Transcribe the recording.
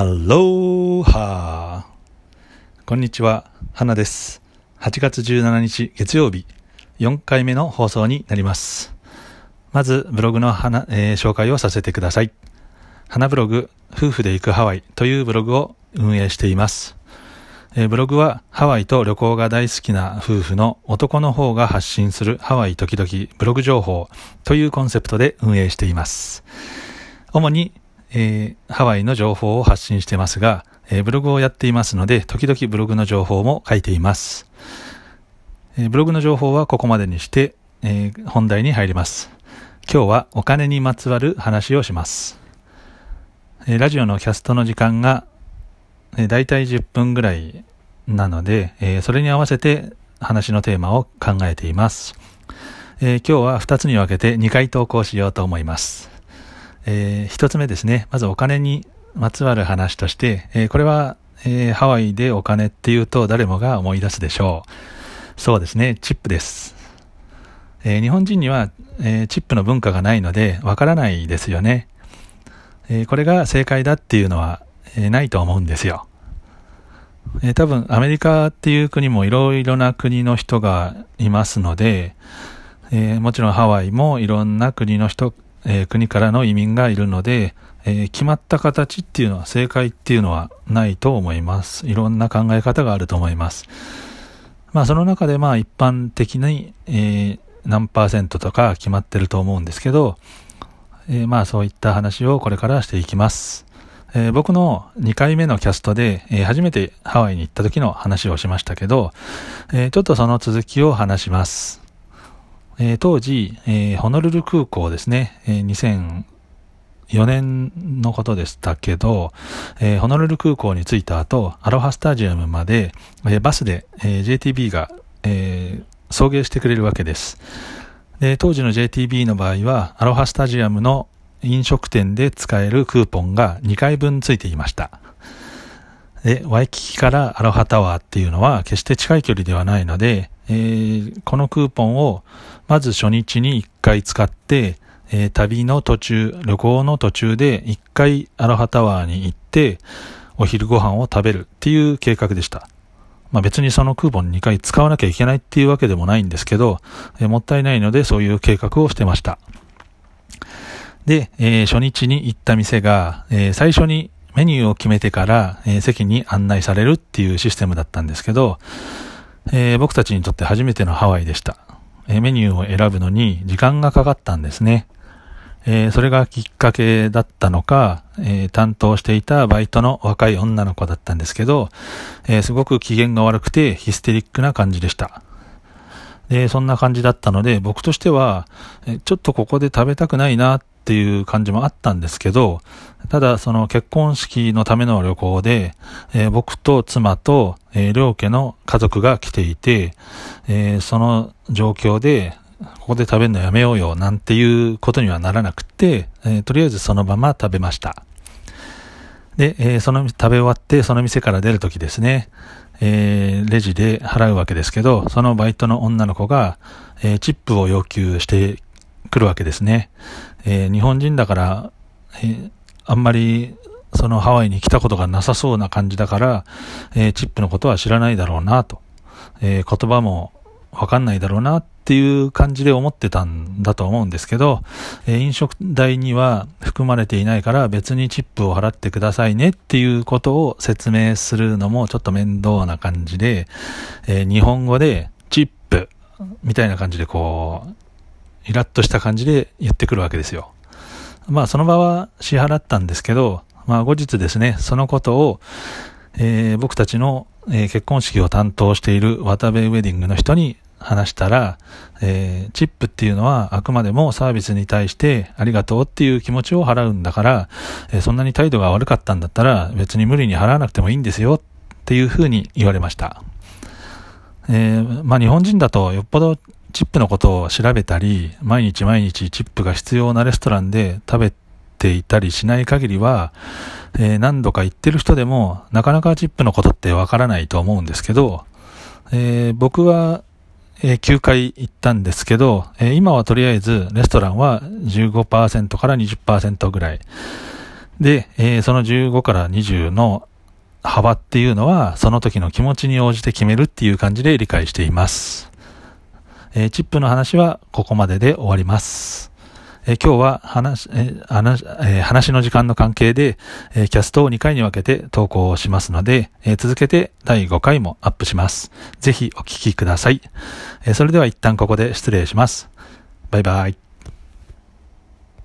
ハローハー。こんにちは、花です。8月17日月曜日、4回目の放送になります。まず、ブログの花、えー、紹介をさせてください。花ブログ、夫婦で行くハワイというブログを運営しています。えー、ブログはハワイと旅行が大好きな夫婦の男の方が発信するハワイ時々ブログ情報というコンセプトで運営しています。主にえー、ハワイの情報を発信してますが、えー、ブログをやっていますので、時々ブログの情報も書いています。えー、ブログの情報はここまでにして、え本題に入ります。今日はお金にまつわる話をします。えラジオのキャストの時間が、えー、大体10分ぐらいなので、えそれに合わせて話のテーマを考えています。え今日は2つに分けて2回投稿しようと思います。えー、一つ目ですね。まずお金にまつわる話として、えー、これは、えー、ハワイでお金っていうと誰もが思い出すでしょう。そうですね、チップです。え、日本人には、え、チップの文化がないのでわからないですよね。え、これが正解だっていうのは、え、ないと思うんですよ。え、多分アメリカっていう国もいろいろな国の人がいますので、え、もちろんハワイもいろんな国の人えー、国からの移民がいるので、えー、決まった形っていうのは正解っていうのはないと思います。いろんな考え方があると思います。まあその中でまあ一般的に、えー、何パーセントとか決まってると思うんですけど、えー、まあそういった話をこれからしていきます。えー、僕の2回目のキャストで、えー、初めてハワイに行った時の話をしましたけど、えー、ちょっとその続きを話します。えー、当時、えー、ホノルル空港ですね、えー、2004年のことでしたけど、え、ホノルル空港に着いた後、アロハスタジアムまで、え、バスで、え、JTB が、え、送迎してくれるわけです。で、当時の JTB の場合は、アロハスタジアムの飲食店で使えるクーポンが2回分ついていました。で、ワイキキからアロハタワーっていうのは決して近い距離ではないので、えー、このクーポンをまず初日に1回使って、えー、旅の途中、旅行の途中で1回アロハタワーに行って、お昼ご飯を食べるっていう計画でした。まあ別にそのクーポン2回使わなきゃいけないっていうわけでもないんですけど、えー、もったいないのでそういう計画をしてました。で、えー、初日に行った店が、えー、最初にメニューを決めてから、えー、席に案内されるっていうシステムだったんですけど、え、僕たちにとって初めてのハワイでした。え、メニューを選ぶのに時間がかかったんですね。えー、それがきっかけだったのか、え担当していたバイトの若い女の子だったんですけど、えすごく機嫌が悪くてヒステリックな感じでした。で、そんな感じだったので、僕としては、ちょっとここで食べたくないなっっていう感じもあったんですけど、ただその結婚式のための旅行で、えー、僕と妻と、えー、両家の家族が来ていて、えー、その状況で、ここで食べるのやめようよなんていうことにはならなくて、えとりあえずそのまま食べました。で、えその食べ終わってその店から出るときですね、えレジで払うわけですけど、そのバイトの女の子が、えチップを要求してくるわけですね。えー、日本人だから、えー、あんまりそのハワイに来たことがなさそうな感じだから、えー、チップのことは知らないだろうなと、えー、言葉もわかんないだろうなっていう感じで思ってたんだと思うんですけど、えー、飲食代には含まれていないから別にチップを払ってくださいねっていうことを説明するのもちょっと面倒な感じで、え日本語でチップみたいな感じでこう、イラッとした感じで言ってくるわけですよ。まあその場は支払ったんですけど、まあ後日ですね、そのことを、えー、僕たちの、えー、結婚式を担当している渡部ウェディングの人に話したら、えー、チップっていうのはあくまでもサービスに対してありがとうっていう気持ちを払うんだから、えー、そんなに態度が悪かったんだったら別に無理に払わなくてもいいんですよっていうふうに言われました。えー、まあ日本人だとよっぽどチップのことを調べたり、毎日毎日チップが必要なレストランで食べていたりしない限りは、えー、何度か行ってる人でも、なかなかチップのことってわからないと思うんですけど、えー、僕は、えー、9回行ったんですけど、え、今はとりあえずレストランは15%から20%ぐらい。で、え、その15から20の幅っていうのは、その時の気持ちに応じて決めるっていう感じで理解しています。えー、チップの話はここまでで終わります。えー、今日は話、えー話え、話の時間の関係で、え、キャストを2回に分けて投稿しますので、え、続けて第5回もアップします。ぜひお聞きください。え、それでは一旦ここで失礼します。バイバイ。